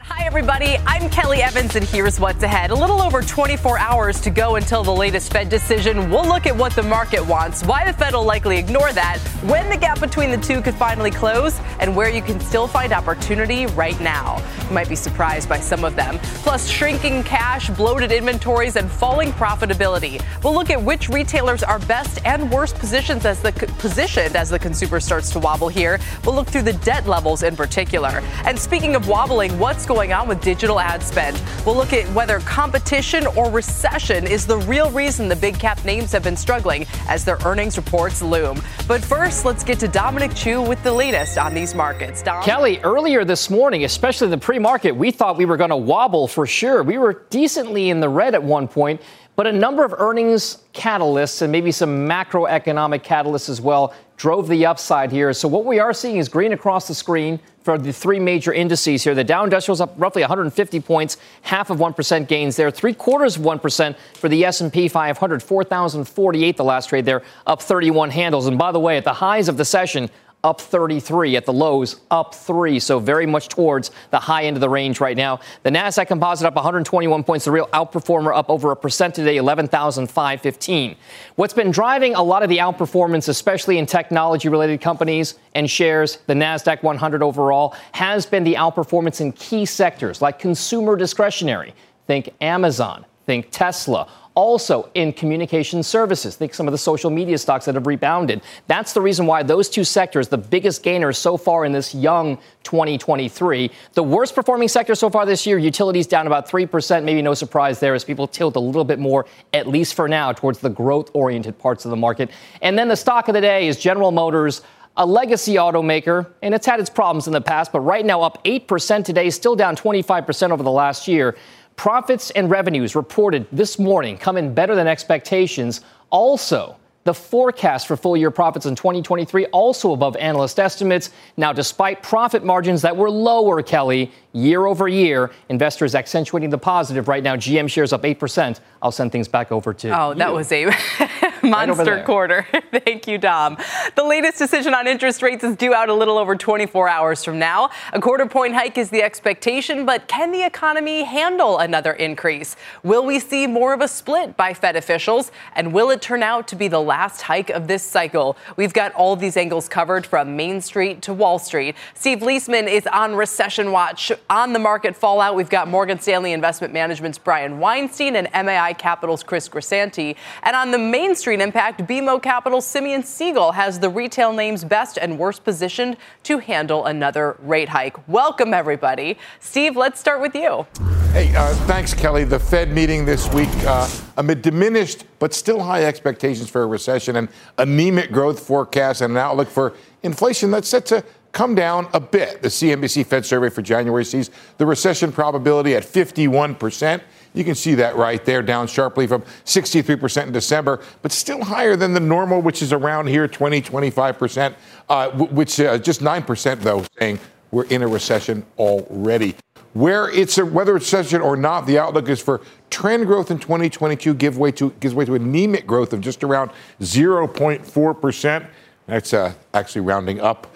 Hi, everybody. I'm Kelly Evans, and here's what's ahead. A little over 24 hours to go until the latest Fed decision. We'll look at what the market wants, why the Fed will likely ignore that, when the gap between the two could finally close, and where you can still find opportunity right now. You might be surprised by some of them. Plus, shrinking cash, bloated inventories, and falling profitability. We'll look at which retailers are best and worst positions as the positioned as the consumer starts to wobble here. We'll look through the debt levels in particular. And speaking of wobbling, what's going on with digital ad spend. We'll look at whether competition or recession is the real reason the big cap names have been struggling as their earnings reports loom. But first, let's get to Dominic Chu with the latest on these markets. Dom? Kelly, earlier this morning, especially the pre market, we thought we were going to wobble for sure. We were decently in the red at one point. But a number of earnings catalysts and maybe some macroeconomic catalysts as well drove the upside here. So what we are seeing is green across the screen for the three major indices here. The Dow Industrials up roughly 150 points, half of 1% gains there, three quarters of 1% for the S&P 500, 4,048 the last trade there, up 31 handles. And by the way, at the highs of the session, up 33 at the lows, up 3. So very much towards the high end of the range right now. The Nasdaq Composite up 121 points, the real outperformer up over a percent today, 11,515. What's been driving a lot of the outperformance, especially in technology-related companies and shares, the Nasdaq 100 overall, has been the outperformance in key sectors like consumer discretionary. Think Amazon, think Tesla also in communication services. Think some of the social media stocks that have rebounded. That's the reason why those two sectors, the biggest gainers so far in this young 2023. The worst performing sector so far this year, utilities down about 3%. Maybe no surprise there as people tilt a little bit more, at least for now, towards the growth oriented parts of the market. And then the stock of the day is General Motors a legacy automaker, and it's had its problems in the past, but right now up 8% today, still down 25% over the last year. Profits and revenues reported this morning come in better than expectations. Also, the forecast for full year profits in 2023 also above analyst estimates. Now, despite profit margins that were lower, Kelly, year over year, investors accentuating the positive right now. GM shares up 8%. I'll send things back over to Oh, that was a monster right quarter. Thank you, Dom. The latest decision on interest rates is due out a little over 24 hours from now. A quarter point hike is the expectation, but can the economy handle another increase? Will we see more of a split by Fed officials? And will it turn out to be the last hike of this cycle? We've got all these angles covered from Main Street to Wall Street. Steve Liesman is on recession watch. On the market fallout, we've got Morgan Stanley Investment Management's Brian Weinstein and MAI Capital's Chris Grisanti. And on the Main Street impact, BMO Capital's Simeon Siegel has the retail names best and worst positioned to handle another rate hike. Welcome, everybody. Steve, let's start with you. Hey, uh, thanks, Kelly. The Fed meeting this week uh, amid diminished but still high expectations for a recession and anemic growth forecasts and an outlook for inflation that's set to come down a bit. The CNBC Fed survey for January sees the recession probability at 51%. You can see that right there, down sharply from 63% in December, but still higher than the normal, which is around here 20, 25%, uh, which uh, just 9%, though, saying we're in a recession already. Where it's a, whether it's recession or not, the outlook is for trend growth in 2022 give way to, gives way to anemic growth of just around 0.4%. That's uh, actually rounding up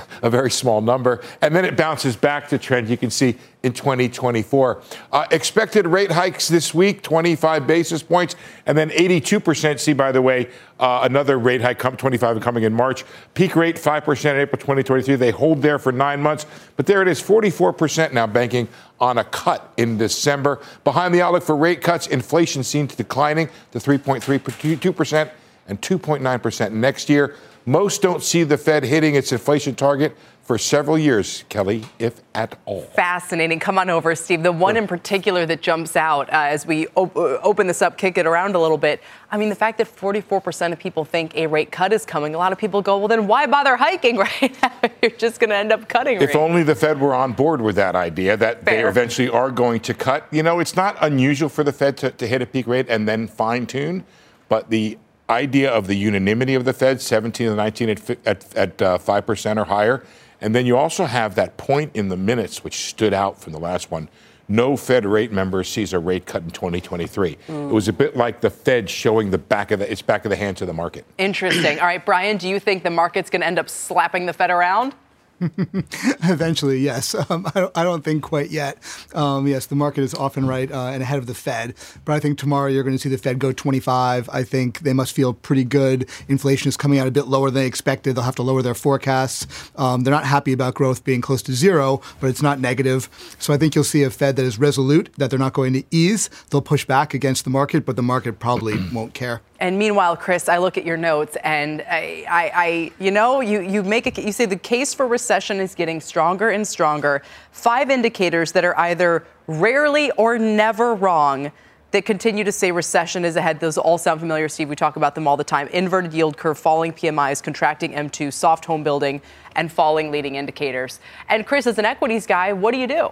a very small number. And then it bounces back to trend you can see in 2024. Uh, expected rate hikes this week, 25 basis points, and then 82% see, by the way, uh, another rate hike, come 25 coming in March. Peak rate 5% in April 2023. They hold there for nine months, but there it is, 44% now banking on a cut in December. Behind the outlook for rate cuts, inflation seems to declining to 3.32% and 2.9% next year. Most don't see the Fed hitting its inflation target for several years, Kelly, if at all. Fascinating. Come on over, Steve. The one in particular that jumps out uh, as we op- uh, open this up, kick it around a little bit. I mean, the fact that 44% of people think a rate cut is coming, a lot of people go, well, then why bother hiking right now? You're just going to end up cutting If rates. only the Fed were on board with that idea that they eventually are going to cut. You know, it's not unusual for the Fed to, to hit a peak rate and then fine tune, but the idea of the unanimity of the Fed, 17 to 19 at, at, at uh, 5% or higher. And then you also have that point in the minutes which stood out from the last one. No Fed rate member sees a rate cut in 2023. It was a bit like the Fed showing the back of the, its back of the hand to the market. Interesting. All right, Brian, do you think the market's going to end up slapping the Fed around? Eventually, yes. Um, I, don't, I don't think quite yet. Um, yes, the market is often right uh, and ahead of the Fed. But I think tomorrow you're going to see the Fed go 25. I think they must feel pretty good. Inflation is coming out a bit lower than they expected. They'll have to lower their forecasts. Um, they're not happy about growth being close to zero, but it's not negative. So I think you'll see a Fed that is resolute, that they're not going to ease. They'll push back against the market, but the market probably won't care. And meanwhile, Chris, I look at your notes, and I, I, I, you know, you, you make a, you say the case for recession is getting stronger and stronger. Five indicators that are either rarely or never wrong that continue to say recession is ahead. Those all sound familiar, Steve. We talk about them all the time. Inverted yield curve, falling PMIs, contracting M2, soft home building, and falling leading indicators. And Chris, as an equities guy, what do you do?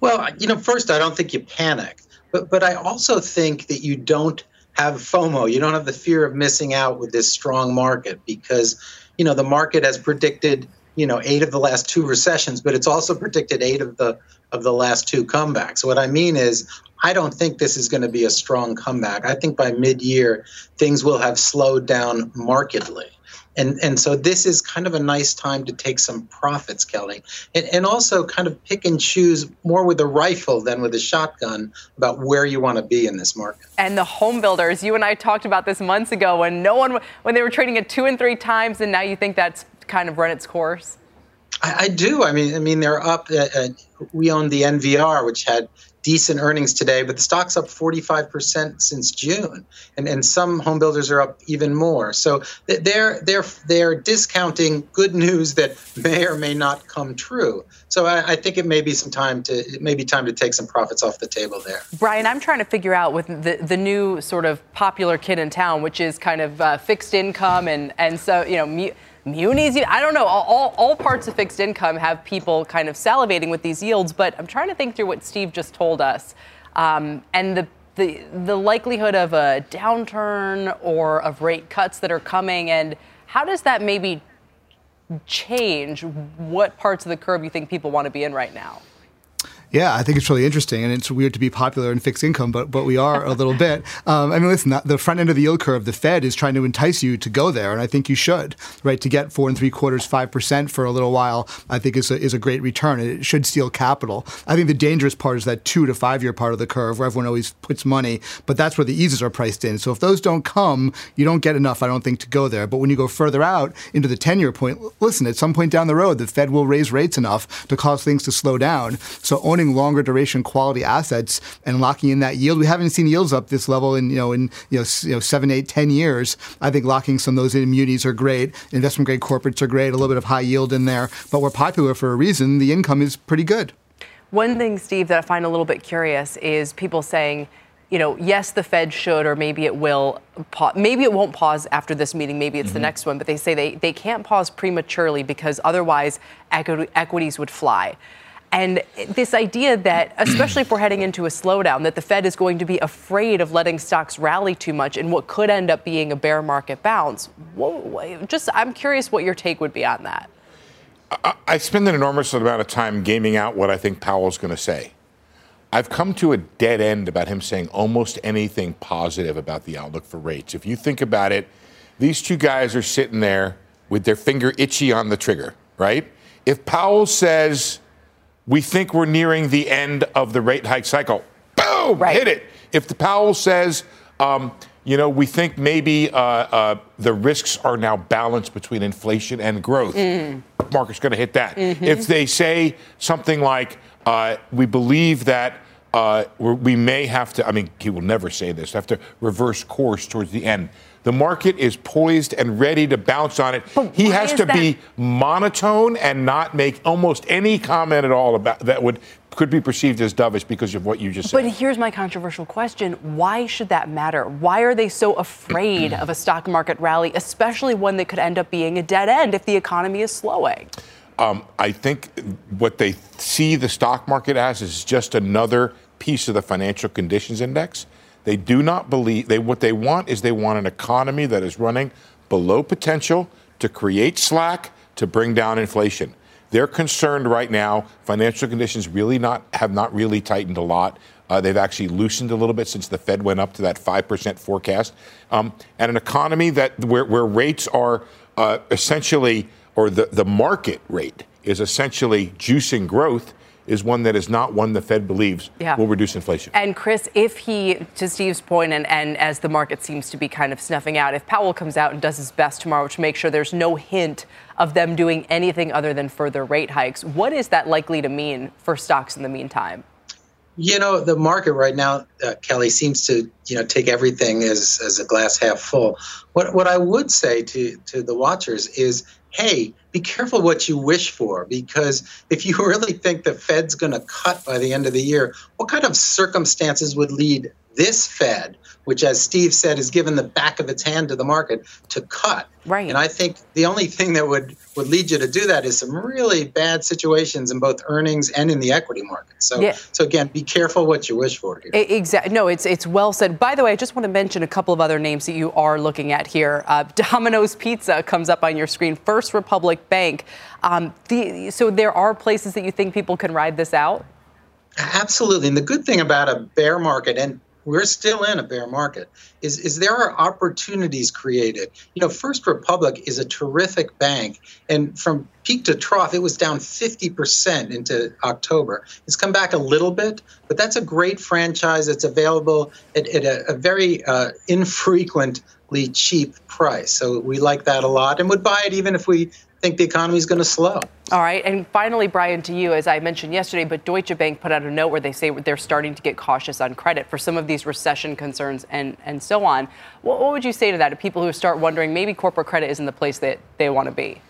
Well, you know, first, I don't think you panic, but but I also think that you don't have FOMO. You don't have the fear of missing out with this strong market because, you know, the market has predicted, you know, eight of the last two recessions, but it's also predicted eight of the of the last two comebacks. What I mean is, I don't think this is going to be a strong comeback. I think by mid-year things will have slowed down markedly. And, and so this is kind of a nice time to take some profits, Kelly, and, and also kind of pick and choose more with a rifle than with a shotgun about where you want to be in this market. and the home builders. You and I talked about this months ago when no one when they were trading at two and three times, and now you think that's kind of run its course. I, I do. I mean, I mean, they're up. Uh, uh, we own the NVR, which had decent earnings today, but the stock's up 45% since June, and and some home builders are up even more. So they're they're they're discounting good news that may or may not come true. So I, I think it may be some time to it may be time to take some profits off the table there. Brian, I'm trying to figure out with the, the new sort of popular kid in town, which is kind of uh, fixed income and and so you know. Mu- Munis, I don't know. All, all, parts of fixed income have people kind of salivating with these yields, but I'm trying to think through what Steve just told us. Um, and the, the, the likelihood of a downturn or of rate cuts that are coming, and how does that maybe change what parts of the curve you think people want to be in right now? Yeah, I think it's really interesting, and it's weird to be popular in fixed income, but but we are a little bit. Um, I mean, listen, the- the front end of the yield curve, the Fed is trying to entice you to go there, and I think you should, right? To get four and three quarters, five percent for a little while, I think is a, is a great return. It should steal capital. I think the dangerous part is that two to five year part of the curve where everyone always puts money, but that's where the eases are priced in. So if those don't come, you don't get enough, I don't think, to go there. But when you go further out into the ten year point, listen, at some point down the road, the Fed will raise rates enough to cause things to slow down. So owning longer duration quality assets and locking in that yield. We haven't seen yields up this level in you know in you know, you know seven, eight, ten years. I think locking some of those in munis are great. Investment grade corporates are great. A little bit of high yield in there, but we're popular for a reason. The income is pretty good. One thing, Steve, that I find a little bit curious is people saying, you know, yes, the Fed should, or maybe it will. Pa- maybe it won't pause after this meeting. Maybe it's the mm-hmm. next one. But they say they, they can't pause prematurely because otherwise equi- equities would fly. And this idea that, especially if we're heading into a slowdown, that the Fed is going to be afraid of letting stocks rally too much in what could end up being a bear market bounce. Whoa, just, I'm curious what your take would be on that. I spend an enormous amount of time gaming out what I think Powell's going to say. I've come to a dead end about him saying almost anything positive about the outlook for rates. If you think about it, these two guys are sitting there with their finger itchy on the trigger, right? If Powell says, we think we're nearing the end of the rate hike cycle, boom, Right. hit it. If the Powell says, um, you know, we think maybe uh, uh, the risks are now balanced between inflation and growth. Market's going to hit that. If they say something like, uh, we believe that uh, we may have to, I mean, he will never say this, have to reverse course towards the end. The market is poised and ready to bounce on it. He has to that? be monotone and not make almost any comment at all about that would could be perceived as dovish because of what you just said. But here's my controversial question. Why should that matter? Why are they so afraid of a stock market rally, especially one that could end up being a dead end if the economy is slowing? Um, I think what they see the stock market as is just another piece of the financial conditions index. They do not believe they what they want is they want an economy that is running below potential to create slack to bring down inflation. They're concerned right now. Financial conditions really not have not really tightened a lot. Uh, they've actually loosened a little bit since the Fed went up to that five percent forecast, um, and an economy that where, where rates are uh, essentially, or the, the market rate is essentially juicing growth, is one that is not one the Fed believes Yeah. will reduce inflation. And Chris, if he, to Steve's point, and, and as the market seems to be kind of snuffing out, if Powell comes out and does his best tomorrow to make sure there's no hint of them doing anything other than further rate hikes, what is that likely to mean for stocks in the meantime? You know, the market right now, uh, Kelly, seems to you know take everything as as a glass half full. What what I would say to to the watchers is, hey, be careful what you wish for because if you really think the Fed's going to cut by the end of the year, what kind of circumstances would lead this Fed, which, as Steve said, has given the back of its hand to the market, to cut? Right. And I think the only thing that would would lead you to do that is some really bad situations in both earnings and in the equity market. So Yeah. so again, be careful what you wish for here. Exactly. No, it's it's well said. By the way, I just want to mention a couple of other names that you are looking at here. Uh, Domino's Pizza comes up on your screen. First Republic Bank. Um, the, so there are places that you think people can ride this out. Absolutely. And the good thing about a bear market, and we're still in a bear market, is, is there are opportunities created. You know, First Republic is a terrific bank. And from peak to trough, it was down 50% into October. It's come back a little bit, but that's a great franchise. It's available at, at a, a very uh, infrequently cheap price. So we like that a lot and would buy it even if we think the economy is going to slow. All right. And finally, Brian, to you, as I mentioned yesterday, but Deutsche Bank put out a note where they say they're starting to get cautious on credit for some of these recession concerns and, and so on. What, what would you say to that to people who start wondering maybe corporate credit isn't the place that they want to be?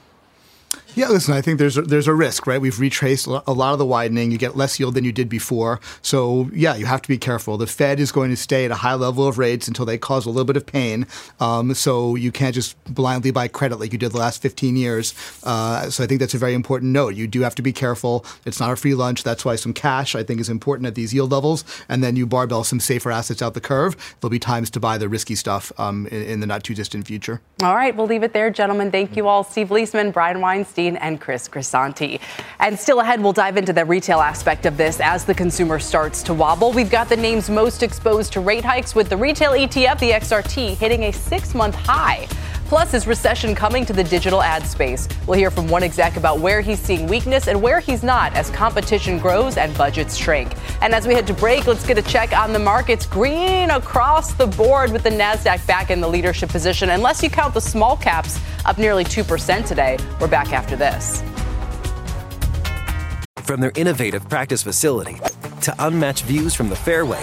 Yeah, listen, I think there's a, there's a risk, right? We've retraced a lot of the widening. You get less yield than you did before. So, yeah, you have to be careful. The Fed is going to stay at a high level of rates until they cause a little bit of pain. Um, so, you can't just blindly buy credit like you did the last 15 years. Uh, so, I think that's a very important note. You do have to be careful. It's not a free lunch. That's why some cash, I think, is important at these yield levels. And then you barbell some safer assets out the curve. There'll be times to buy the risky stuff um, in, in the not too distant future. All right, we'll leave it there, gentlemen. Thank you all, Steve Liesman, Brian Weinstein, and Chris Grisanti. And still ahead, we'll dive into the retail aspect of this as the consumer starts to wobble. We've got the names most exposed to rate hikes with the retail ETF, the XRT, hitting a six-month high. Plus, is recession coming to the digital ad space? We'll hear from one exec about where he's seeing weakness and where he's not as competition grows and budgets shrink. And as we head to break, let's get a check on the markets. Green across the board with the NASDAQ back in the leadership position, unless you count the small caps up nearly 2% today. We're back after this. From their innovative practice facility to unmatched views from the fairway,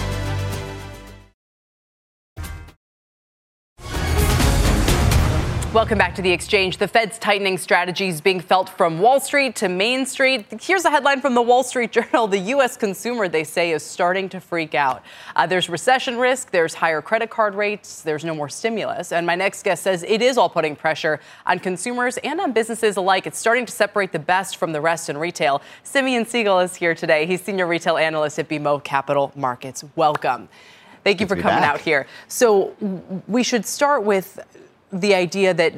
Welcome back to the exchange. The Fed's tightening strategies being felt from Wall Street to Main Street. Here's a headline from the Wall Street Journal. The U.S. consumer, they say, is starting to freak out. Uh, there's recession risk, there's higher credit card rates, there's no more stimulus. And my next guest says it is all putting pressure on consumers and on businesses alike. It's starting to separate the best from the rest in retail. Simeon Siegel is here today. He's senior retail analyst at BMO Capital Markets. Welcome. Thank you Good for coming back. out here. So, we should start with the idea that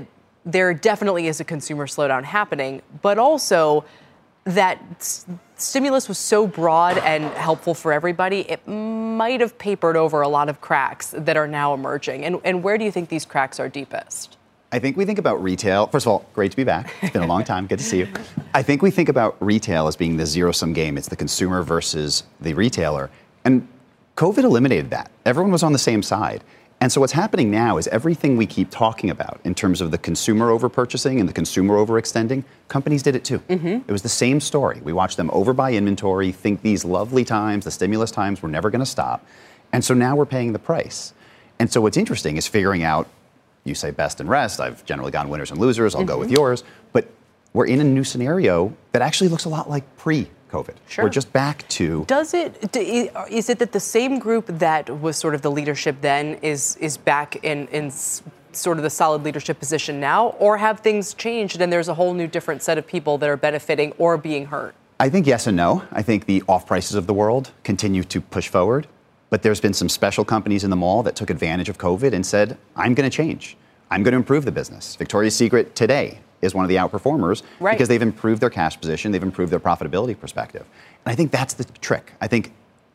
there definitely is a consumer slowdown happening, but also that s- stimulus was so broad and helpful for everybody, it might have papered over a lot of cracks that are now emerging. And, and where do you think these cracks are deepest? I think we think about retail. First of all, great to be back. It's been a long time. Good to see you. I think we think about retail as being the zero sum game. It's the consumer versus the retailer. And COVID eliminated that. Everyone was on the same side. And so what's happening now is everything we keep talking about in terms of the consumer overpurchasing and the consumer overextending, companies did it too. Mm-hmm. It was the same story. We watched them overbuy inventory, think these lovely times, the stimulus times, were never going to stop. And so now we're paying the price. And so what's interesting is figuring out, you say best and rest. I've generally gone winners and losers. I'll mm-hmm. go with yours. But we're in a new scenario that actually looks a lot like pre COVID. Sure. We're just back to. Does it? Is it that the same group that was sort of the leadership then is is back in in sort of the solid leadership position now, or have things changed and there's a whole new different set of people that are benefiting or being hurt? I think yes and no. I think the off prices of the world continue to push forward, but there's been some special companies in the mall that took advantage of COVID and said, "I'm going to change. I'm going to improve the business." Victoria's Secret today is one of the outperformers right. because they've improved their cash position, they've improved their profitability perspective. And I think that's the trick. I think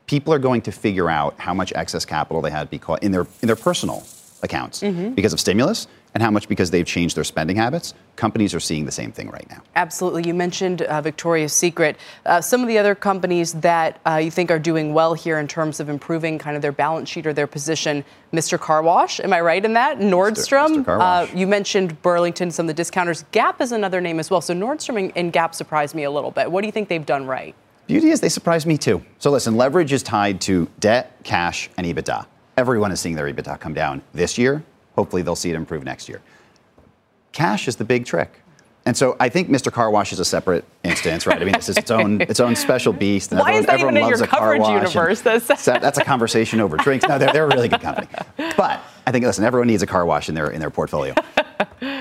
people are going to figure out how much excess capital they had because in their in their personal accounts mm-hmm. because of stimulus and how much because they've changed their spending habits. Companies are seeing the same thing right now. Absolutely. You mentioned uh, Victoria's Secret. Uh, some of the other companies that uh, you think are doing well here in terms of improving kind of their balance sheet or their position, Mr. Car Wash, am I right in that? Nordstrom. Mr. Mr. Uh, you mentioned Burlington, some of the discounters. Gap is another name as well. So Nordstrom and Gap surprised me a little bit. What do you think they've done right? Beauty is they surprised me too. So listen, leverage is tied to debt, cash, and EBITDA. Everyone is seeing their EBITDA come down this year. Hopefully, they'll see it improve next year. Cash is the big trick. And so I think Mr. Car Wash is a separate instance, right? I mean, this is its own its own special beast. And Why everyone, is that everyone even loves in your coverage universe? That's, that's a conversation over drinks. No, they're, they're a really good company. But I think, listen, everyone needs a car wash in their in their portfolio.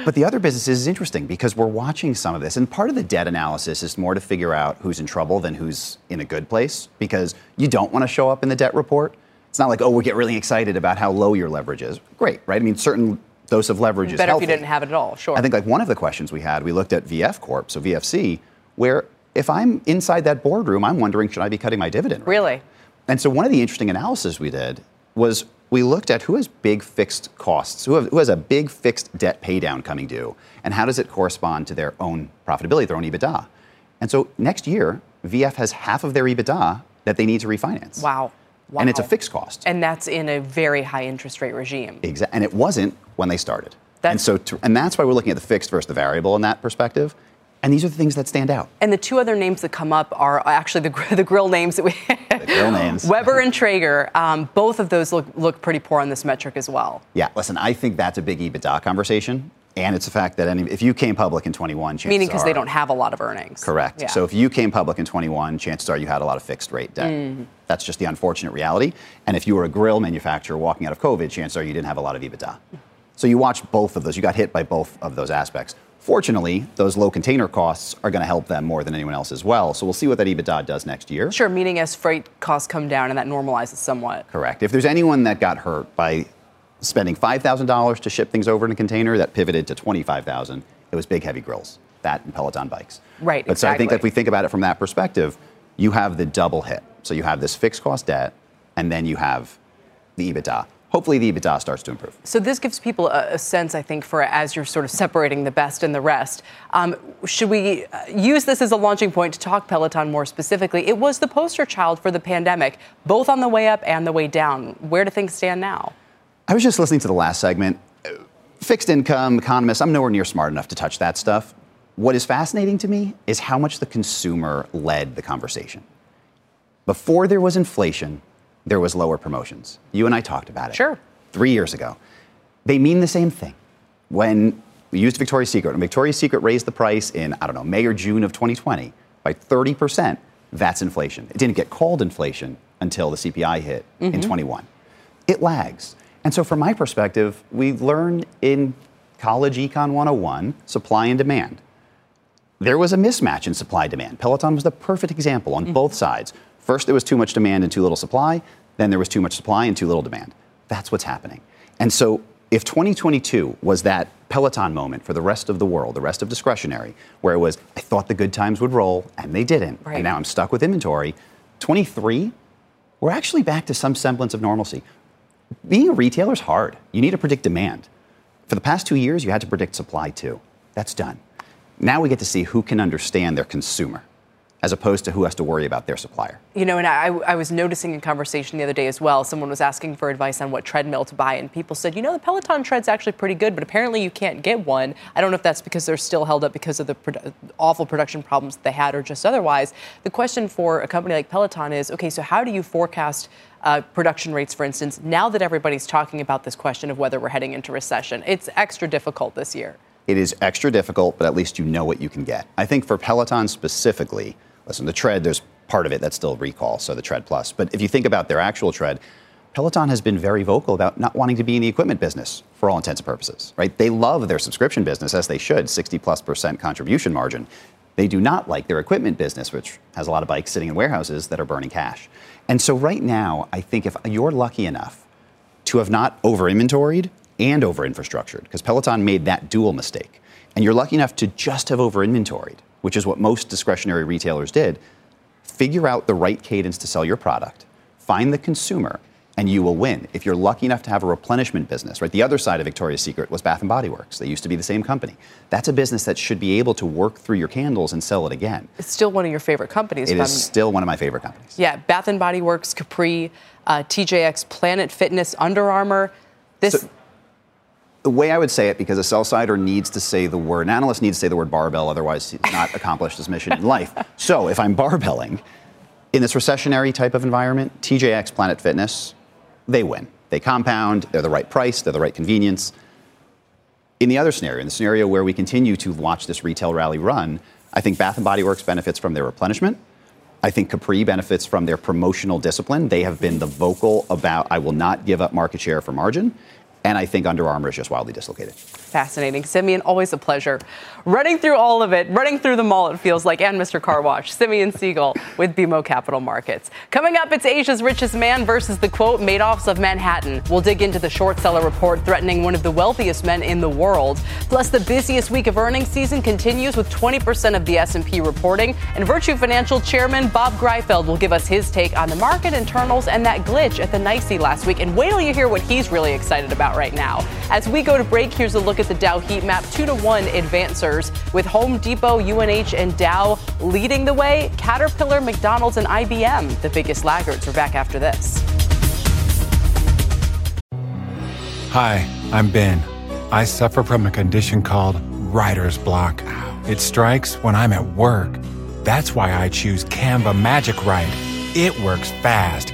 but the other businesses is interesting because we're watching some of this. And part of the debt analysis is more to figure out who's in trouble than who's in a good place because you don't want to show up in the debt report. It's not like, oh, we get really excited about how low your leverage is. Great, right? I mean, certain dose of leverage is Better if you didn't have it at all, sure. I think like one of the questions we had, we looked at VF Corp, so VFC, where if I'm inside that boardroom, I'm wondering, should I be cutting my dividend? Really? And so one of the interesting analyses we did was we looked at who has big fixed costs, who, have, who has a big fixed debt paydown coming due, and how does it correspond to their own profitability, their own EBITDA. And so next year, VF has half of their EBITDA that they need to refinance. Wow. Wow. And it's a fixed cost. And that's in a very high interest rate regime. Exactly. And it wasn't when they started. That's, and so, to, and that's why we're looking at the fixed versus the variable in that perspective. And these are the things that stand out. And the two other names that come up are actually the, the grill names that we. the grill names. Weber and Traeger. Um, both of those look look pretty poor on this metric as well. Yeah. Listen, I think that's a big EBITDA conversation. And it's a fact that any, if you came public in 21, chances meaning because they don't have a lot of earnings. Correct. Yeah. So if you came public in 21, chances are you had a lot of fixed rate debt. Mm. That's just the unfortunate reality. And if you were a grill manufacturer walking out of COVID, chances are you didn't have a lot of EBITDA. So you watched both of those. You got hit by both of those aspects. Fortunately, those low container costs are going to help them more than anyone else as well. So we'll see what that EBITDA does next year. Sure, meaning as freight costs come down and that normalizes somewhat. Correct. If there's anyone that got hurt by spending $5,000 to ship things over in a container that pivoted to 25,000. It was big heavy grills, that and Peloton bikes. Right, But exactly. so I think if we think about it from that perspective, you have the double hit. So you have this fixed cost debt, and then you have the EBITDA. Hopefully, the EBITDA starts to improve. So this gives people a, a sense, I think, for as you're sort of separating the best and the rest. Um, should we uh, use this as a launching point to talk Peloton more specifically? It was the poster child for the pandemic, both on the way up and the way down. Where do things stand now? I was just listening to the last segment. Fixed income, economists, I'm nowhere near smart enough to touch that stuff. What is fascinating to me is how much the consumer led the conversation. Before there was inflation, there was lower promotions. You and I talked about it. Sure. Three years ago. They mean the same thing. When We used Victoria's Secret, and Victoria's Secret raised the price in, I don't know, May or June of 2020 by 30%. That's inflation. It didn't get called inflation until the CPI hit mm-hmm. in 21. It lags. And so, from my perspective, we learned in college econ 101 supply and demand. There was a mismatch in supply demand. Peloton was the perfect example on mm-hmm. both sides. First, there was too much demand and too little supply. Then there was too much supply and too little demand. That's what's happening. And so, if 2022 was that Peloton moment for the rest of the world, the rest of discretionary, where it was, I thought the good times would roll, and they didn't, right. and now I'm stuck with inventory, 23, we're actually back to some semblance of normalcy. Being a retailer is hard. You need to predict demand. For the past two years, you had to predict supply too. That's done. Now we get to see who can understand their consumer as opposed to who has to worry about their supplier. You know, and I, I, was noticing in conversation the other day as well, someone was asking for advice on what treadmill to buy, and people said, you know, the Peloton tread's actually pretty good, but apparently you can't get one. I don't know if that's because they're still held up because of the awful production problems that they had or just otherwise. The question for a company like Peloton is okay, so how do you forecast uh, production rates, for instance, now that everybody's talking about this question of whether we're heading into recession? It's extra difficult this year. It is extra difficult, but at least you know what you can get. I think for Peloton specifically, Listen, the tread, there's part of it that's still recall, so the tread plus. But if you think about their actual tread, Peloton has been very vocal about not wanting to be in the equipment business for all intents and purposes, right? They love their subscription business as they should, 60 plus percent contribution margin. They do not like their equipment business, which has a lot of bikes sitting in warehouses that are burning cash. And so right now, I think if you're lucky enough to have not over inventoried and over infrastructured, because Peloton made that dual mistake, and you're lucky enough to just have over inventoried, which is what most discretionary retailers did, figure out the right cadence to sell your product, find the consumer, and you will win. If you're lucky enough to have a replenishment business, right? The other side of Victoria's Secret was Bath and Body Works. They used to be the same company. That's a business that should be able to work through your candles and sell it again. It's still one of your favorite companies. It is still one of my favorite companies. Yeah, Bath and Body Works, Capri, uh, TJX, Planet Fitness, Under Armour. This so, the way I would say it, because a sell sider needs to say the word, an analyst needs to say the word barbell, otherwise he's not accomplished his mission in life. So if I'm barbelling, in this recessionary type of environment, TJX Planet Fitness, they win. They compound, they're the right price, they're the right convenience. In the other scenario, in the scenario where we continue to watch this retail rally run, I think Bath and Body Works benefits from their replenishment. I think Capri benefits from their promotional discipline. They have been the vocal about I will not give up market share for margin. And I think Under Armour is just wildly dislocated. Fascinating. Simeon, always a pleasure. Running through all of it, running through the mall, it feels like, and Mr. Car Wash, Simeon Siegel with BMO Capital Markets. Coming up, it's Asia's richest man versus the quote Madoffs of Manhattan. We'll dig into the short seller report threatening one of the wealthiest men in the world. Plus, the busiest week of earnings season continues with 20% of the S&P reporting, and Virtu Financial Chairman Bob Greifeld will give us his take on the market internals and that glitch at the NYSE last week. And wait till you hear what he's really excited about right now. As we go to break, here's a look at the Dow heat map, two to one advancers with Home Depot, UNH, and Dow leading the way. Caterpillar, McDonald's, and IBM, the biggest laggards, are back after this. Hi, I'm Ben. I suffer from a condition called writer's block. It strikes when I'm at work. That's why I choose Canva Magic Write. It works fast,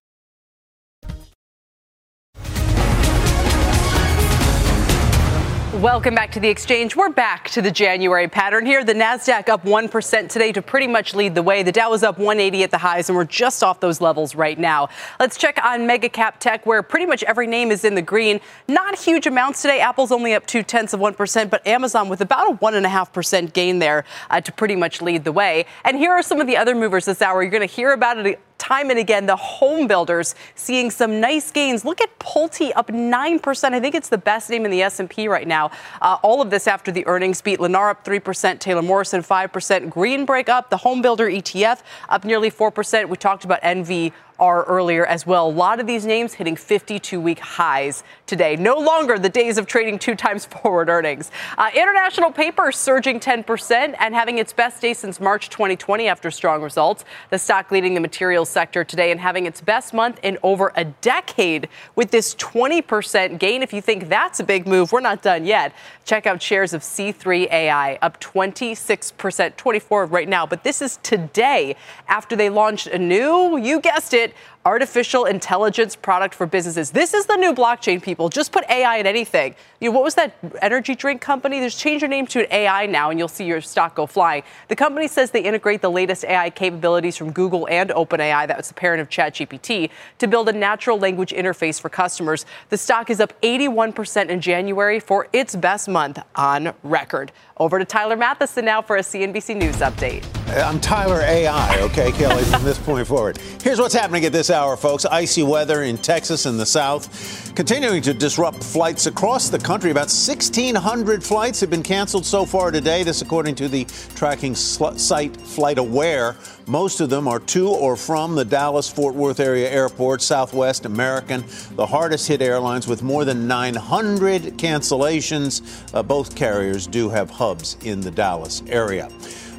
Welcome back to the exchange. We're back to the January pattern here. The Nasdaq up 1% today to pretty much lead the way. The Dow was up 180 at the highs and we're just off those levels right now. Let's check on mega cap tech where pretty much every name is in the green. Not huge amounts today. Apple's only up two tenths of 1%, but Amazon with about a 1.5% gain there uh, to pretty much lead the way. And here are some of the other movers this hour. You're going to hear about it time and again, the home builders seeing some nice gains. Look at Pulte up 9%. I think it's the best name in the S&P right now. Uh, all of this after the earnings beat. Lennar up 3%, Taylor Morrison 5%, Green Brick up, the home builder ETF up nearly 4%. We talked about NV are earlier as well. A lot of these names hitting 52 week highs today. No longer the days of trading two times forward earnings. Uh, international paper surging 10% and having its best day since March 2020 after strong results. The stock leading the materials sector today and having its best month in over a decade with this 20% gain. If you think that's a big move, we're not done yet. Check out shares of C3 AI up 26%, 24 right now. But this is today after they launched a new, you guessed it, it artificial intelligence product for businesses. This is the new blockchain, people. Just put AI in anything. You know, what was that energy drink company? There's change your name to an AI now, and you'll see your stock go flying. The company says they integrate the latest AI capabilities from Google and OpenAI, that was the parent of ChatGPT, to build a natural language interface for customers. The stock is up 81% in January for its best month on record. Over to Tyler Mathisen now for a CNBC News update. I'm Tyler AI, okay, Kelly, from this point forward. Here's what's happening at this hour, folks. Icy weather in Texas and the South, continuing to disrupt flights across the country. About 1,600 flights have been canceled so far today. This, according to the tracking site FlightAware. Most of them are to or from the Dallas Fort Worth area airport, Southwest American, the hardest hit airlines with more than 900 cancellations. Uh, both carriers do have hubs in the Dallas area.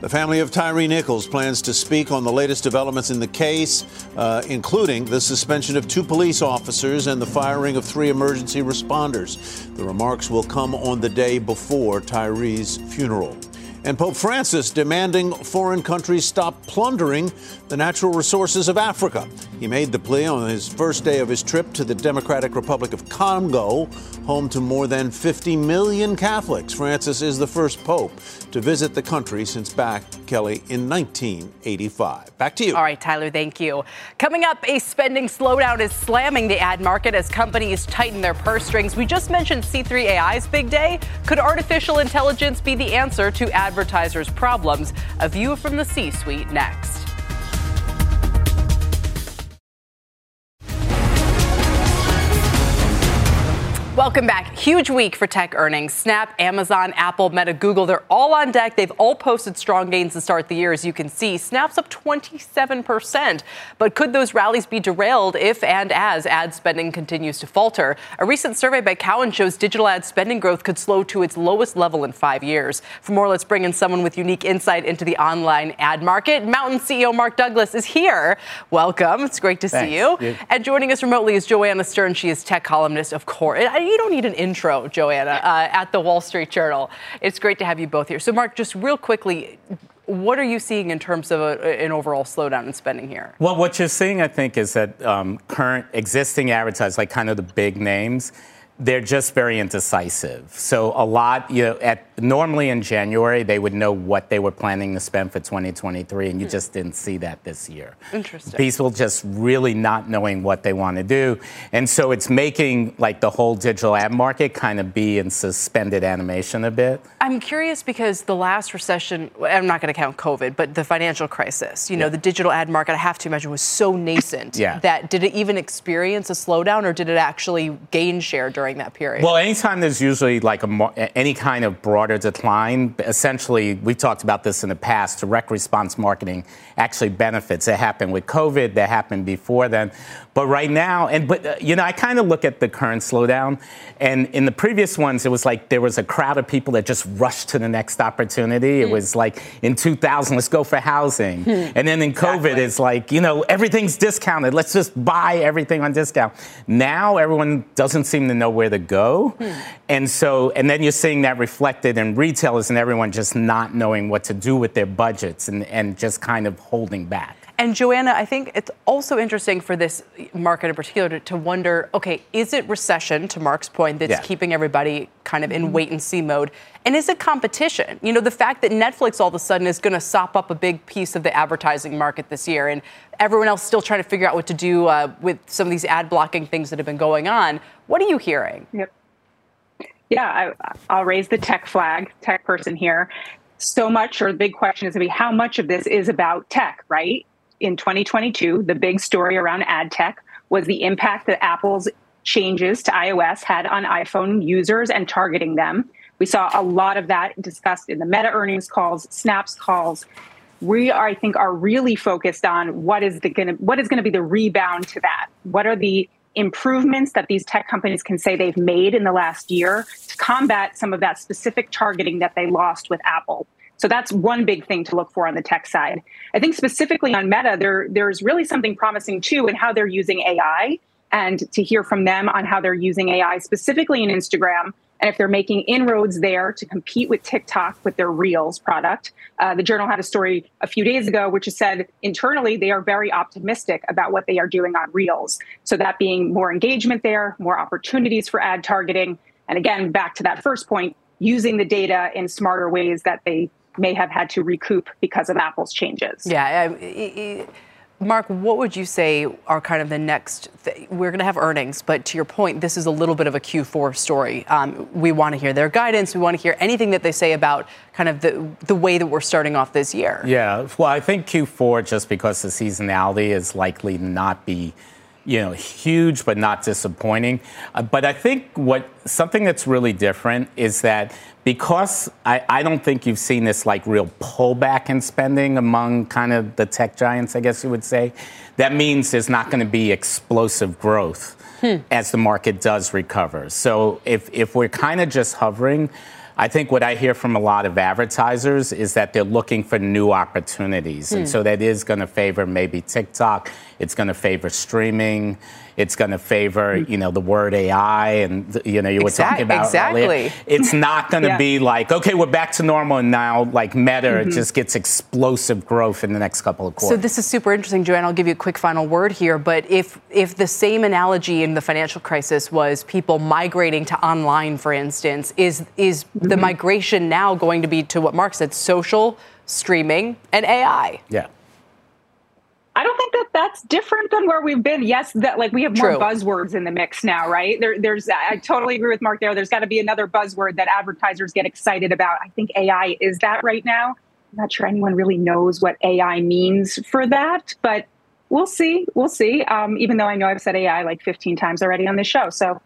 The family of Tyre Nichols plans to speak on the latest developments in the case, uh, including the suspension of two police officers and the firing of three emergency responders. The remarks will come on the day before Tyre's funeral and Pope Francis demanding foreign countries stop plundering the natural resources of Africa. He made the plea on his first day of his trip to the Democratic Republic of Congo, home to more than 50 million Catholics. Francis is the first pope to visit the country since back, Kelly, in 1985. Back to you. All right, Tyler, thank you. Coming up, a spending slowdown is slamming the ad market as companies tighten their purse strings. We just mentioned C3 AI's big day. Could artificial intelligence be the answer to advertisers' problems. A view from the C suite next. Welcome back. Huge week for tech earnings. Snap, Amazon, Apple, Meta, Google, they're all on deck. They've all posted strong gains to start the year, as you can see. Snap's up 27%. But could those rallies be derailed if and as ad spending continues to falter? A recent survey by Cowen shows digital ad spending growth could slow to its lowest level in five years. For more, let's bring in someone with unique insight into the online ad market. Mountain CEO Mark Douglas is here. Welcome. It's great to Thanks. see you. Yeah. And joining us remotely is Joanna Stern. She is tech columnist, of course you don't need an intro, Joanna, uh, at the Wall Street Journal. It's great to have you both here. So, Mark, just real quickly, what are you seeing in terms of a, an overall slowdown in spending here? Well, what you're seeing, I think, is that um, current existing advertisers, like kind of the big names, they're just very indecisive. So a lot, you know, at normally in January they would know what they were planning to spend for 2023, and you hmm. just didn't see that this year. Interesting. People just really not knowing what they want to do, and so it's making like the whole digital ad market kind of be in suspended animation a bit. I'm curious because the last recession, I'm not going to count COVID, but the financial crisis, you know, yeah. the digital ad market, I have to imagine, was so nascent yeah. that did it even experience a slowdown, or did it actually gain share during? During that period? Well, anytime there's usually like a, any kind of broader decline, essentially, we talked about this in the past, direct response marketing actually benefits. That happened with COVID, that happened before then. But right now, and but uh, you know, I kind of look at the current slowdown, and in the previous ones, it was like there was a crowd of people that just rushed to the next opportunity. Mm. It hmm. was like in 2000, let's go for housing, mm. and then in COVID, exactly. it's like you know everything's discounted. Let's just buy everything on discount. Now everyone doesn't seem to know where to go, mm. and so and then you're seeing that reflected in retailers and everyone just not knowing what to do with their budgets and and just kind of holding back. And Joanna, I think it's also interesting for this market in particular to, to wonder okay, is it recession, to Mark's point, that's yeah. keeping everybody kind of in mm-hmm. wait and see mode? And is it competition? You know, the fact that Netflix all of a sudden is going to sop up a big piece of the advertising market this year, and everyone else still trying to figure out what to do uh, with some of these ad blocking things that have been going on. What are you hearing? Yep. Yeah, I, I'll raise the tech flag, tech person here so much, or the big question is going to be how much of this is about tech, right? in 2022, the big story around ad tech was the impact that Apple's changes to iOS had on iPhone users and targeting them. We saw a lot of that discussed in the Meta earnings calls, Snaps calls. we are, I think are really focused on what is the gonna what is going to be the rebound to that. What are the improvements that these tech companies can say they've made in the last year to combat some of that specific targeting that they lost with Apple. So that's one big thing to look for on the tech side. I think specifically on Meta, there there's really something promising too in how they're using AI and to hear from them on how they're using AI specifically in Instagram and if they're making inroads there to compete with TikTok with their Reels product. Uh, the Journal had a story a few days ago which said internally they are very optimistic about what they are doing on Reels. So that being more engagement there, more opportunities for ad targeting, and again back to that first point, using the data in smarter ways that they may have had to recoup because of Apple's changes. Yeah. I, I, Mark, what would you say are kind of the next? Th- we're going to have earnings, but to your point, this is a little bit of a Q4 story. Um, we want to hear their guidance. We want to hear anything that they say about kind of the the way that we're starting off this year. Yeah, well, I think Q4 just because the seasonality is likely not be you know, huge but not disappointing. Uh, but I think what something that's really different is that because I, I, don't think you've seen this like real pullback in spending among kind of the tech giants, I guess you would say, that means there's not going to be explosive growth hmm. as the market does recover. So if, if we're kind of just hovering, I think what I hear from a lot of advertisers is that they're looking for new opportunities. Hmm. And so that is going to favor maybe TikTok, it's going to favor streaming. It's going to favor, mm. you know, the word AI, and you know, you were talking about exactly. Earlier. It's not going to yeah. be like, okay, we're back to normal, and now like Meta mm-hmm. just gets explosive growth in the next couple of quarters. So this is super interesting, Joanna. I'll give you a quick final word here, but if if the same analogy in the financial crisis was people migrating to online, for instance, is is mm-hmm. the migration now going to be to what Mark said, social, streaming, and AI? Yeah. I don't think that that's different than where we've been. Yes, that like we have more True. buzzwords in the mix now, right? There, there's I totally agree with Mark there. There's got to be another buzzword that advertisers get excited about. I think AI is that right now. I'm not sure anyone really knows what AI means for that, but we'll see. We'll see. Um, even though I know I've said AI like 15 times already on this show, so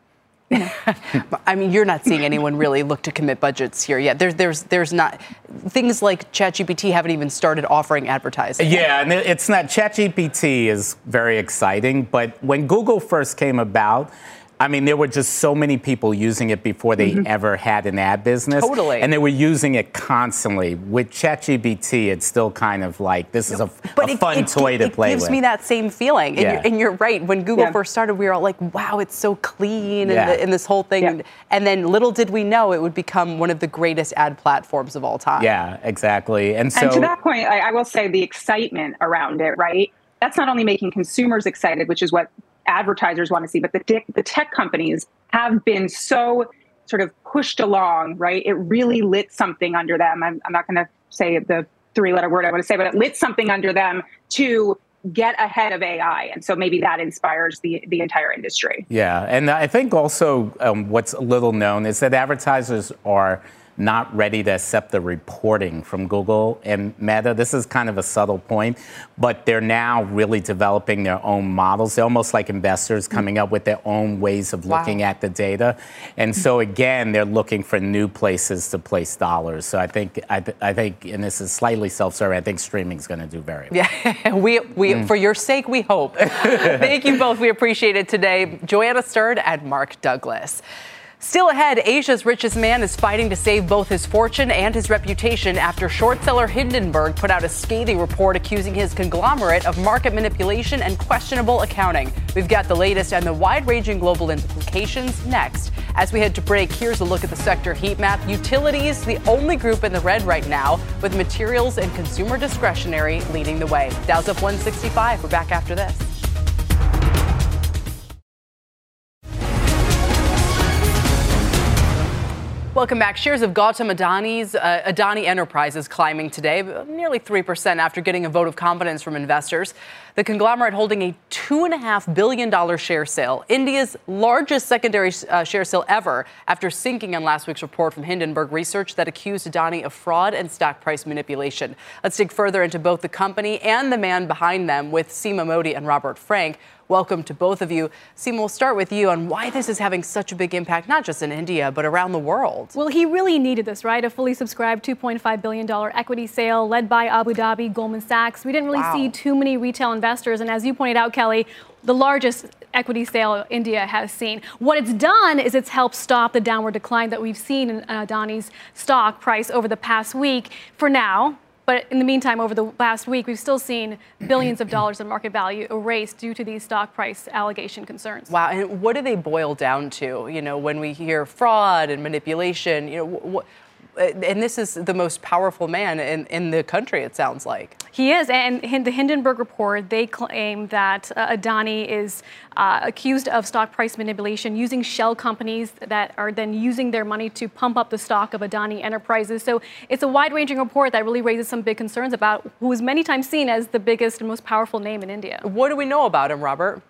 I mean, you're not seeing anyone really look to commit budgets here yet. There's, there's, there's not things like ChatGPT haven't even started offering advertising. Yeah, and it's not. ChatGPT is very exciting, but when Google first came about, I mean, there were just so many people using it before they mm-hmm. ever had an ad business. Totally. And they were using it constantly. With ChatGPT, it's still kind of like this is a, but a it, fun it, toy it, to play with. It gives me that same feeling. And, yeah. you're, and you're right. When Google yeah. first started, we were all like, wow, it's so clean yeah. and, the, and, this whole thing. And, and then little did we know it would become one of the greatest ad platforms of all time. Yeah, exactly. And so. And to that point, I, I will say the excitement around it, right? That's not only making consumers excited, which is what advertisers want to see, but the, the tech companies have been so sort of pushed along, right? It really lit something under them. I'm, I'm not going to say the three letter word I want to say, but it lit something under them to get ahead of AI. And so maybe that inspires the, the entire industry. Yeah. And I think also um, what's little known is that advertisers are not ready to accept the reporting from Google and Meta. This is kind of a subtle point, but they're now really developing their own models. They're almost like investors coming up with their own ways of looking wow. at the data. And so again, they're looking for new places to place dollars. So I think I, th- I think, and this is slightly self-serving. I think streaming is going to do very well. Yeah, we we mm. for your sake we hope. Thank you both. We appreciate it today, Joanna Stern and Mark Douglas. Still ahead, Asia's richest man is fighting to save both his fortune and his reputation after short seller Hindenburg put out a scathing report accusing his conglomerate of market manipulation and questionable accounting. We've got the latest and the wide ranging global implications next. As we head to break, here's a look at the sector heat map. Utilities, the only group in the red right now, with materials and consumer discretionary leading the way. Dow's up 165. We're back after this. Welcome back. Shares of Gautam Adani's uh, Adani Enterprises climbing today, nearly 3% after getting a vote of confidence from investors. The conglomerate holding a $2.5 billion share sale, India's largest secondary uh, share sale ever, after sinking on last week's report from Hindenburg Research that accused Adani of fraud and stock price manipulation. Let's dig further into both the company and the man behind them with Seema Modi and Robert Frank. Welcome to both of you. Seema, we'll start with you on why this is having such a big impact, not just in India, but around the world. Well, he really needed this, right? A fully subscribed $2.5 billion equity sale led by Abu Dhabi, Goldman Sachs. We didn't really wow. see too many retail investors. And as you pointed out, Kelly, the largest equity sale India has seen. What it's done is it's helped stop the downward decline that we've seen in uh, Adani's stock price over the past week. For now, but in the meantime, over the last week, we've still seen billions of dollars in market value erased due to these stock price allegation concerns. Wow. And what do they boil down to? You know, when we hear fraud and manipulation, you know, what, and this is the most powerful man in, in the country, it sounds like. He is. And in the Hindenburg report, they claim that uh, Adani is uh, accused of stock price manipulation using shell companies that are then using their money to pump up the stock of Adani Enterprises. So it's a wide ranging report that really raises some big concerns about who is many times seen as the biggest and most powerful name in India. What do we know about him, Robert?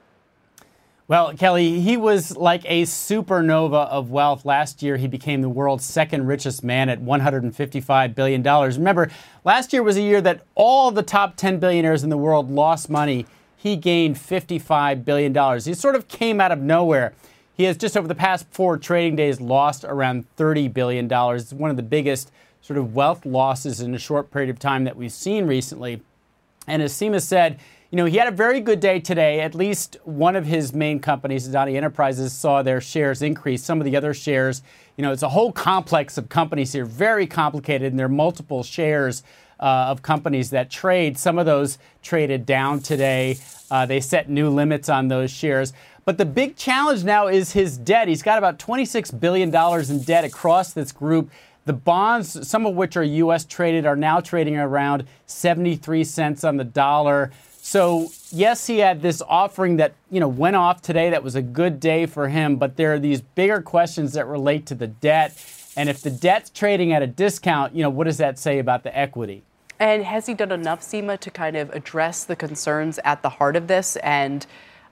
Well, Kelly, he was like a supernova of wealth. Last year, he became the world's second richest man at $155 billion. Remember, last year was a year that all the top 10 billionaires in the world lost money. He gained $55 billion. He sort of came out of nowhere. He has just over the past four trading days lost around $30 billion. It's one of the biggest sort of wealth losses in a short period of time that we've seen recently. And as Seema said, you know, he had a very good day today. At least one of his main companies, Adani Enterprises, saw their shares increase. Some of the other shares, you know, it's a whole complex of companies here, very complicated, and there are multiple shares uh, of companies that trade. Some of those traded down today. Uh, they set new limits on those shares. But the big challenge now is his debt. He's got about $26 billion in debt across this group. The bonds, some of which are U.S. traded, are now trading around 73 cents on the dollar. So, yes, he had this offering that, you know, went off today. That was a good day for him, but there are these bigger questions that relate to the debt. And if the debt's trading at a discount, you know, what does that say about the equity? And has he done enough, Seema, to kind of address the concerns at the heart of this and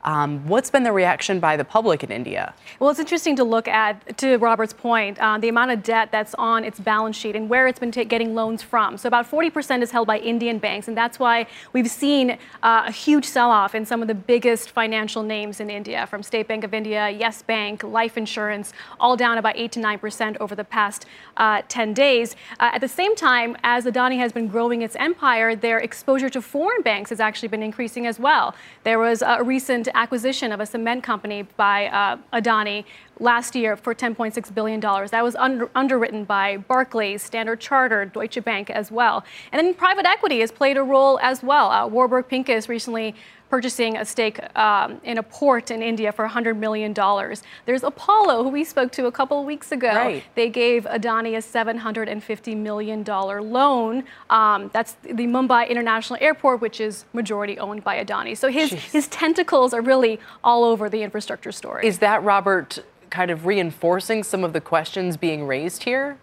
um, what's been the reaction by the public in India? Well, it's interesting to look at, to Robert's point, uh, the amount of debt that's on its balance sheet and where it's been t- getting loans from. So about 40% is held by Indian banks, and that's why we've seen uh, a huge sell-off in some of the biggest financial names in India, from State Bank of India, Yes Bank, life insurance, all down about 8 to 9% over the past uh, 10 days. Uh, at the same time, as Adani has been growing its empire, their exposure to foreign banks has actually been increasing as well. There was a recent acquisition of a cement company by uh, Adani last year for $10.6 billion. That was under, underwritten by Barclays, Standard Chartered, Deutsche Bank as well. And then private equity has played a role as well. Uh, Warburg Pincus recently purchasing a stake um, in a port in India for $100 million. There's Apollo, who we spoke to a couple of weeks ago. Right. They gave Adani a $750 million loan. Um, that's the Mumbai International Airport, which is majority owned by Adani. So his, his tentacles are really all over the infrastructure story. Is that, Robert, kind of reinforcing some of the questions being raised here?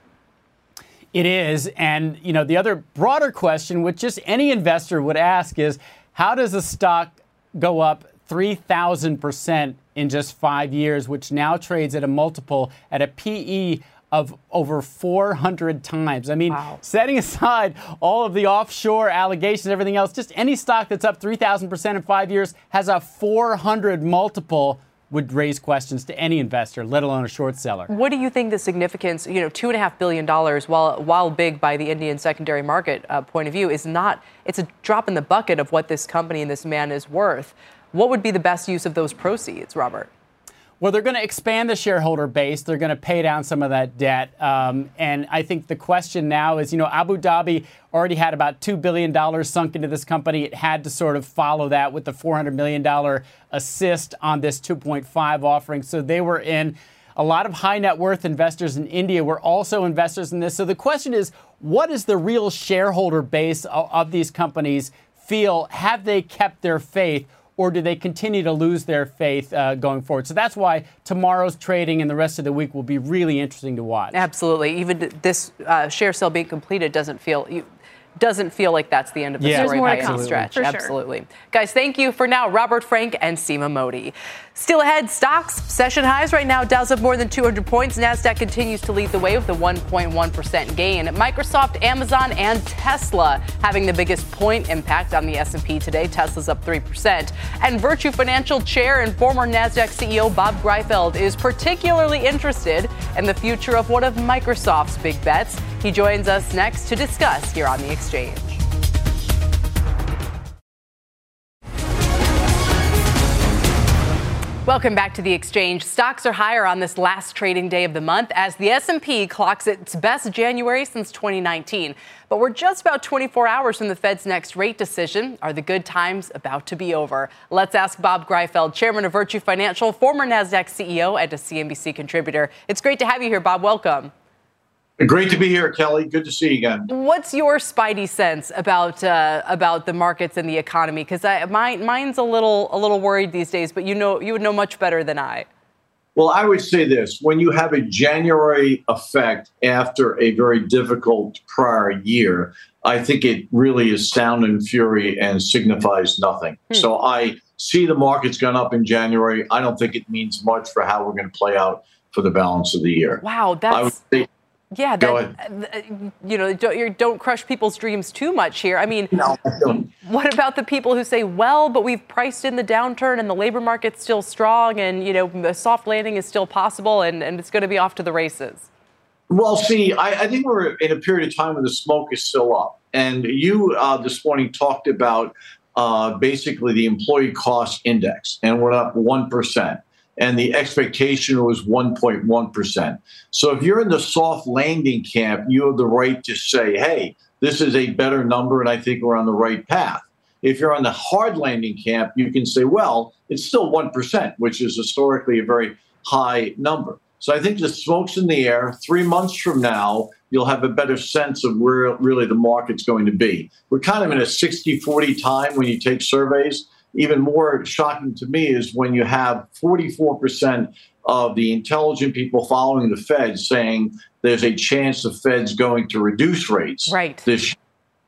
It is. And, you know, the other broader question, which just any investor would ask, is how does a stock go up 3,000% in just five years, which now trades at a multiple at a PE of over 400 times. I mean, wow. setting aside all of the offshore allegations, everything else, just any stock that's up 3,000% in five years has a 400 multiple would raise questions to any investor, let alone a short seller. What do you think the significance, you know, two and a half billion dollars, while while big by the Indian secondary market uh, point of view, is not. It's a drop in the bucket of what this company and this man is worth. What would be the best use of those proceeds, Robert? Well, they're going to expand the shareholder base. They're going to pay down some of that debt. Um, and I think the question now is you know, Abu Dhabi already had about $2 billion sunk into this company. It had to sort of follow that with the $400 million assist on this 2.5 offering. So they were in. A lot of high net worth investors in India were also investors in this. So the question is what is the real shareholder base of, of these companies feel? Have they kept their faith? Or do they continue to lose their faith uh, going forward? So that's why tomorrow's trading and the rest of the week will be really interesting to watch. Absolutely. Even this uh, share sale being completed doesn't feel. You, doesn't feel like that's the end of the Yeah. story more by any stretch. for sure. Absolutely. Guys, thank you for now. Robert Frank and Seema Modi. Still ahead, stocks, session highs right now. Dow's up more than 200 points. NASDAQ continues to lead the way with a 1.1% gain. Microsoft, Amazon, and Tesla having the biggest point impact on the S&P today. Tesla's up 3%. And Virtu Financial Chair and former NASDAQ CEO Bob Greifeld is particularly interested in the future of one of Microsoft's big bets. He joins us next to discuss here on the exchange. Welcome back to the exchange. Stocks are higher on this last trading day of the month as the S&P clocks its best January since 2019. But we're just about 24 hours from the Fed's next rate decision. Are the good times about to be over? Let's ask Bob Greifeld, chairman of Virtu Financial, former Nasdaq CEO and a CNBC contributor. It's great to have you here, Bob. Welcome. Great to be here, Kelly. Good to see you again. What's your spidey sense about uh, about the markets and the economy? Because mine, mine's a little a little worried these days. But you know, you would know much better than I. Well, I would say this: when you have a January effect after a very difficult prior year, I think it really is sound and fury and signifies nothing. Hmm. So I see the markets gone up in January. I don't think it means much for how we're going to play out for the balance of the year. Wow, I would that's say, yeah. That, uh, you know, don't, don't crush people's dreams too much here. I mean, no, I what about the people who say, well, but we've priced in the downturn and the labor market's still strong, and you know, a soft landing is still possible, and, and it's going to be off to the races. Well, see, I, I think we're in a period of time when the smoke is still up. And you uh, this morning talked about uh, basically the employee cost index, and we're up 1%. And the expectation was 1.1%. So if you're in the soft landing camp, you have the right to say, hey, this is a better number, and I think we're on the right path. If you're on the hard landing camp, you can say, well, it's still 1%, which is historically a very high number. So I think the smoke's in the air. Three months from now, you'll have a better sense of where really the market's going to be. We're kind of in a 60 40 time when you take surveys. Even more shocking to me is when you have 44% of the intelligent people following the Fed saying there's a chance the Fed's going to reduce rates right. this year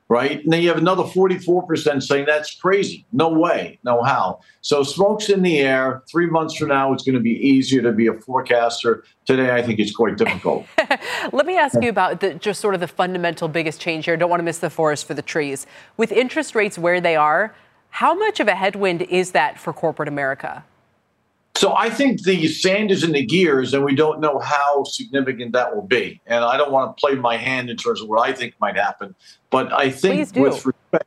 right? And then you have another 44% saying that's crazy. No way, no how. So smoke's in the air. Three months from now, it's going to be easier to be a forecaster. Today, I think it's quite difficult. Let me ask you about the, just sort of the fundamental biggest change here. Don't want to miss the forest for the trees. With interest rates where they are, how much of a headwind is that for corporate America? So I think the sand is in the gears, and we don't know how significant that will be. And I don't want to play my hand in terms of what I think might happen, but I think with respect,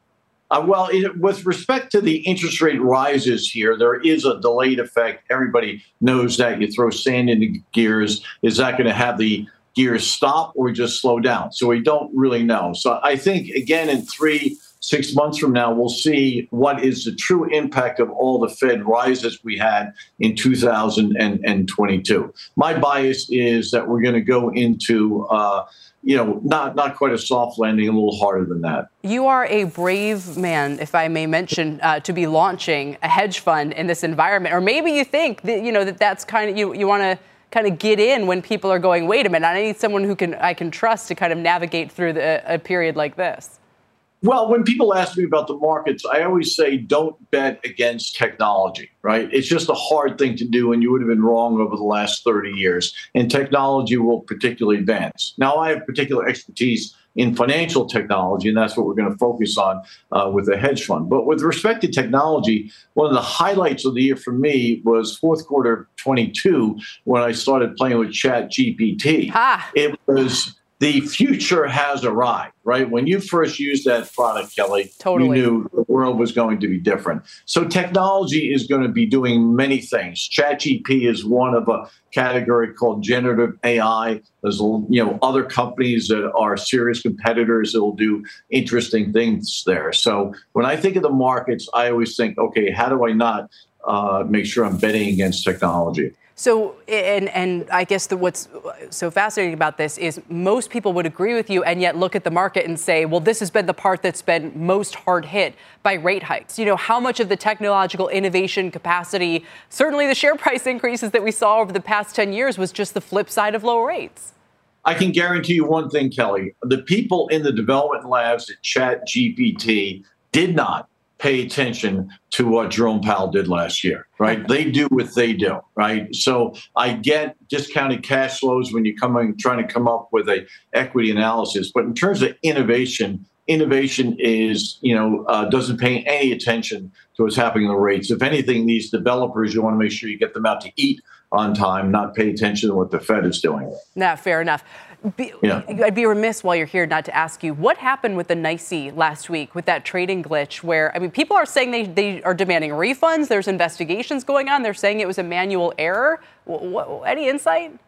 uh, well, it, with respect to the interest rate rises here, there is a delayed effect. Everybody knows that. You throw sand in the gears, is that going to have the gears stop or just slow down? So we don't really know. So I think again in three six months from now, we'll see what is the true impact of all the Fed rises we had in 2022. My bias is that we're going to go into, uh, you know, not not quite a soft landing, a little harder than that. You are a brave man, if I may mention, uh, to be launching a hedge fund in this environment, or maybe you think that you know that that's kind of you you want to kind of get in when people are going, wait a minute, I need someone who can I can trust to kind of navigate through the, a period like this. Well, when people ask me about the markets, I always say don't bet against technology, right? It's just a hard thing to do, and you would have been wrong over the last 30 years. And technology will particularly advance. Now, I have particular expertise in financial technology, and that's what we're going to focus on uh, with the hedge fund. But with respect to technology, one of the highlights of the year for me was fourth quarter 22 when I started playing with Chat GPT. Ah. It was the future has arrived, right? When you first used that product, Kelly, Totally. you knew the world was going to be different. So technology is going to be doing many things. ChatGPT is one of a category called generative AI. There's you know other companies that are serious competitors that will do interesting things there. So when I think of the markets, I always think, okay, how do I not uh, make sure I'm betting against technology? So, and and I guess the, what's so fascinating about this is most people would agree with you, and yet look at the market and say, well, this has been the part that's been most hard hit by rate hikes. You know, how much of the technological innovation capacity, certainly the share price increases that we saw over the past 10 years, was just the flip side of low rates. I can guarantee you one thing, Kelly. The people in the development labs at Chat GPT did not pay attention to what Jerome Powell did last year, right? they do what they do, right? So I get discounted cash flows when you come in trying to come up with a equity analysis, but in terms of innovation, innovation is you know uh, doesn't pay any attention to what's happening in the rates. If anything, these developers you want to make sure you get them out to eat on time, not pay attention to what the Fed is doing. Nah, fair enough. Be, yeah. I'd be remiss while you're here not to ask you what happened with the NYSE last week with that trading glitch where, I mean, people are saying they, they are demanding refunds. There's investigations going on. They're saying it was a manual error. What, any insight?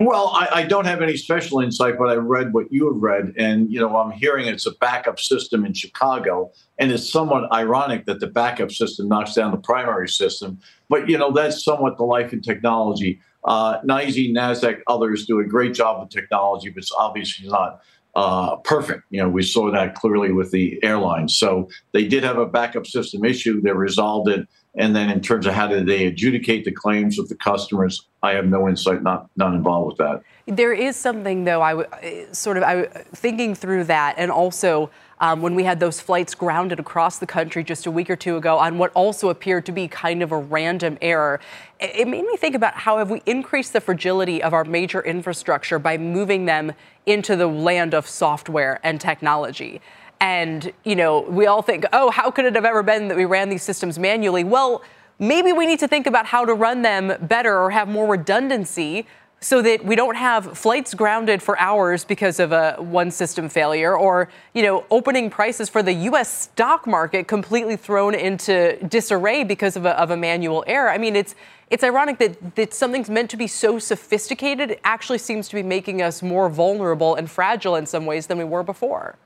Well, I, I, don't have any special insight, but I read what you have read, and you know I'm hearing it's a backup system in Chicago, and it's somewhat ironic that the backup system knocks down the primary system. But you know that's somewhat the life in technology. Uh, Nasdaq, others do a great job with technology, but it's obviously not uh, perfect. You know, we saw that clearly with the airlines. So they did have a backup system issue. They resolved it. And then in terms of how did they adjudicate the claims with the customers, I have no insight, not not involved with that. There is something though. I w- sort of I thinking through that, and also um, when we had those flights grounded across the country just a week or two ago on what also appeared to be kind of a random error. It, made me think about how have we increased the fragility of our major infrastructure by moving them into the land of software and technology. And, you know, we all think, oh, how could it have ever been that we ran these systems manually? Well, maybe we need to think about how to run them better or have more redundancy so that we don't have flights grounded for hours because of a one system failure or you know opening prices for the US stock market completely thrown into disarray because of a, of a manual error. I mean it's it's ironic that, that something's meant to be so sophisticated it actually seems to be making us more vulnerable and fragile in some ways than we were before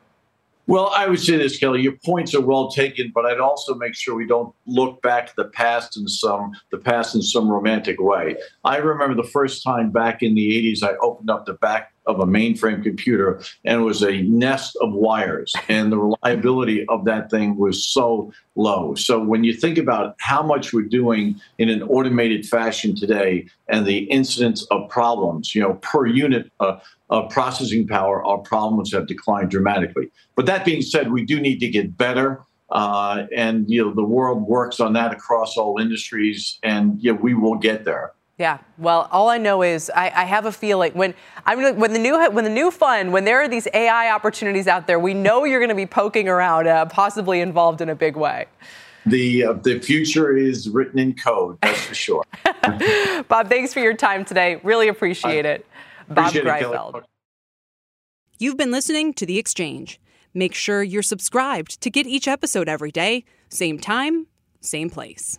well, I would say this, Kelly. Your points are well taken, but I'd also make sure we don't look back to the past in some the past in some romantic way. I remember the first time back in the '80s, I opened up the back of a mainframe computer, and it was a nest of wires, and the reliability of that thing was so low. So when you think about how much we're doing in an automated fashion today, and the incidence of problems, you know, per unit. Uh, of processing power, our problems have declined dramatically. But that being said, we do need to get better. Uh, and you know the world works on that across all industries, and yeah, we will get there. Yeah. Well, all I know is I, I have a feeling when I'm when the new when the new fund when there are these AI opportunities out there, we know you're going to be poking around, uh, possibly involved in a big way. The uh, the future is written in code, that's for sure. Bob, thanks for your time today. Really appreciate it. Bob Greifeld. You've been listening to The Exchange. Make sure you're subscribed to get each episode every day, same time, same place.